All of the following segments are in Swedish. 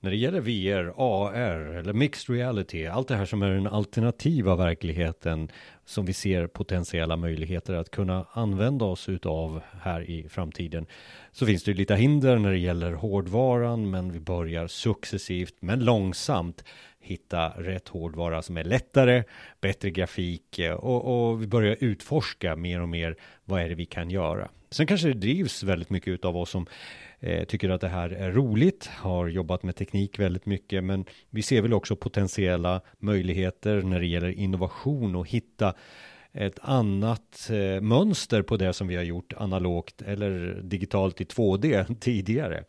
när det gäller VR, AR eller mixed reality, allt det här som är den alternativa verkligheten som vi ser potentiella möjligheter att kunna använda oss utav här i framtiden. Så finns det ju lite hinder när det gäller hårdvaran, men vi börjar successivt men långsamt hitta rätt hårdvara som är lättare, bättre grafik eh, och, och vi börjar utforska mer och mer vad är det vi kan göra. Sen kanske det drivs väldigt mycket utav oss som eh, tycker att det här är roligt, har jobbat med teknik väldigt mycket, men vi ser väl också potentiella möjligheter när det gäller innovation och hitta ett annat eh, mönster på det som vi har gjort analogt eller digitalt i 2D tidigare.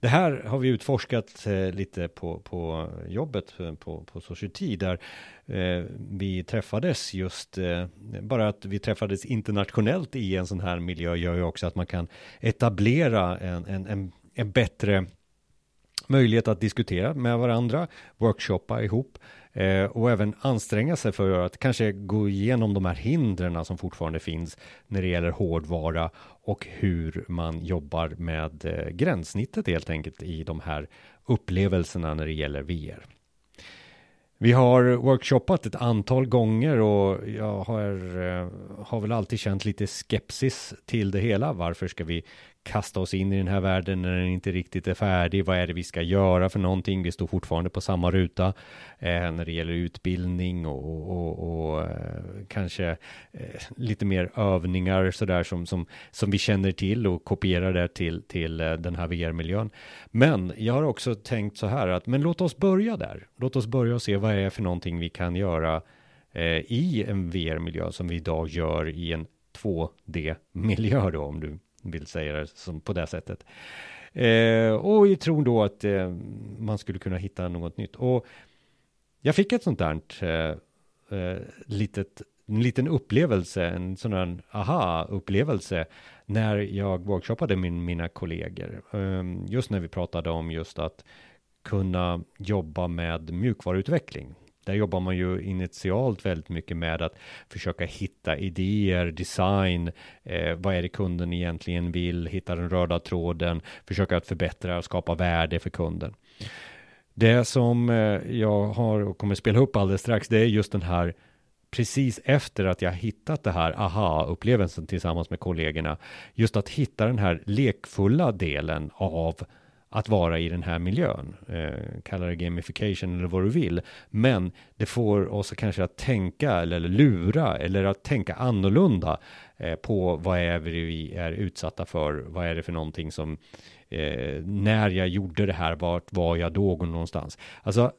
Det här har vi utforskat eh, lite på, på jobbet eh, på, på Society där eh, vi träffades just, eh, bara att vi träffades internationellt i en sån här miljö gör ju också att man kan etablera en, en, en, en bättre möjlighet att diskutera med varandra, workshoppa ihop eh, och även anstränga sig för att kanske gå igenom de här hindren som fortfarande finns när det gäller hårdvara och hur man jobbar med eh, gränssnittet helt enkelt i de här upplevelserna när det gäller VR. Vi har workshoppat ett antal gånger och jag har, eh, har väl alltid känt lite skepsis till det hela. Varför ska vi kasta oss in i den här världen när den inte riktigt är färdig. Vad är det vi ska göra för någonting? Vi står fortfarande på samma ruta eh, när det gäller utbildning och, och, och eh, kanske eh, lite mer övningar sådär som, som, som vi känner till och kopierar det till, till eh, den här VR-miljön. Men jag har också tänkt så här att men låt oss börja där. Låt oss börja och se vad är för någonting vi kan göra eh, i en VR-miljö som vi idag gör i en 2D-miljö då om du vill säga det som på det sättet. Eh, och i tron då att eh, man skulle kunna hitta något nytt. Och jag fick ett sånt där eh, eh, litet, en liten upplevelse, en sån här aha-upplevelse när jag workshoppade med mina kollegor. Eh, just när vi pratade om just att kunna jobba med mjukvaruutveckling. Där jobbar man ju initialt väldigt mycket med att försöka hitta idéer, design, eh, vad är det kunden egentligen vill, hitta den röda tråden, försöka att förbättra och skapa värde för kunden. Det som eh, jag har och kommer spela upp alldeles strax, det är just den här precis efter att jag hittat det här aha-upplevelsen tillsammans med kollegorna, just att hitta den här lekfulla delen av att vara i den här miljön. Eh, kalla det gamification eller vad du vill. Men det får oss kanske att tänka eller lura eller att tänka annorlunda eh, på vad är vi är utsatta för. Vad är det för någonting som eh, när jag gjorde det här, vart var jag då någonstans? Alltså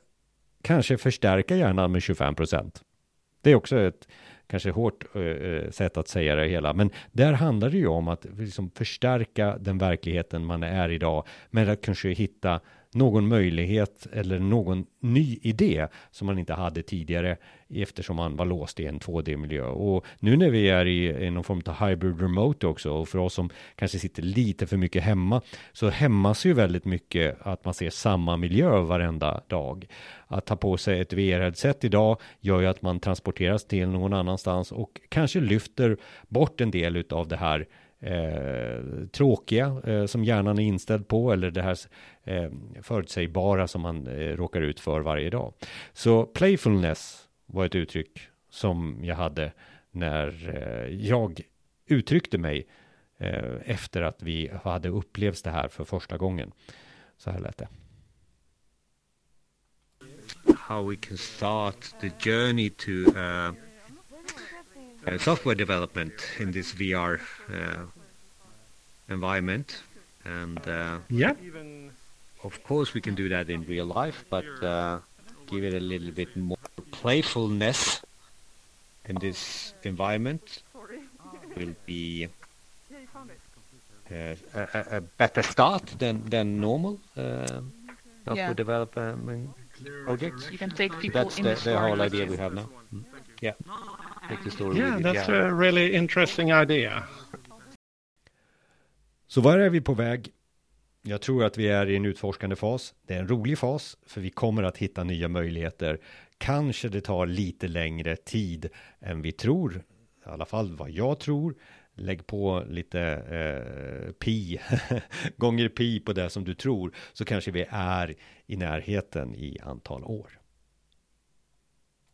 kanske förstärka hjärnan med 25 procent. Det är också ett kanske hårt eh, eh, sätt att säga det hela, men där handlar det ju om att liksom förstärka den verkligheten man är idag, men att kanske hitta någon möjlighet eller någon ny idé som man inte hade tidigare eftersom man var låst i en 2D-miljö. Och nu när vi är i, i någon form av hybrid remote också och för oss som kanske sitter lite för mycket hemma så hämmas ju väldigt mycket att man ser samma miljö varenda dag. Att ta på sig ett VR-headset idag gör ju att man transporteras till någon annanstans och kanske lyfter bort en del av det här eh, tråkiga eh, som hjärnan är inställd på eller det här eh, förutsägbara som man eh, råkar ut för varje dag. Så playfulness var ett uttryck som jag hade när eh, jag uttryckte mig eh, efter att vi hade upplevt det här för första gången. Så här lät det. How we can start the journey to uh... Uh, software development in this VR uh, environment. And uh, yeah, of course we can do that in real life, but give it a little bit more playfulness in this environment will be uh, a, a, better start than than normal uh, software yeah. development projects. You can take people That's in the, the, the whole idea we have now. Mm. Yeah. Yeah, that's a really interesting idea. Så var är vi på väg? Jag tror att vi är i en utforskande fas. Det är en rolig fas, för vi kommer att hitta nya möjligheter. Kanske det tar lite längre tid än vi tror, i alla fall vad jag tror. lägg på lite eh, pi, gånger pi på det som du tror, så kanske vi är i närheten i antal år.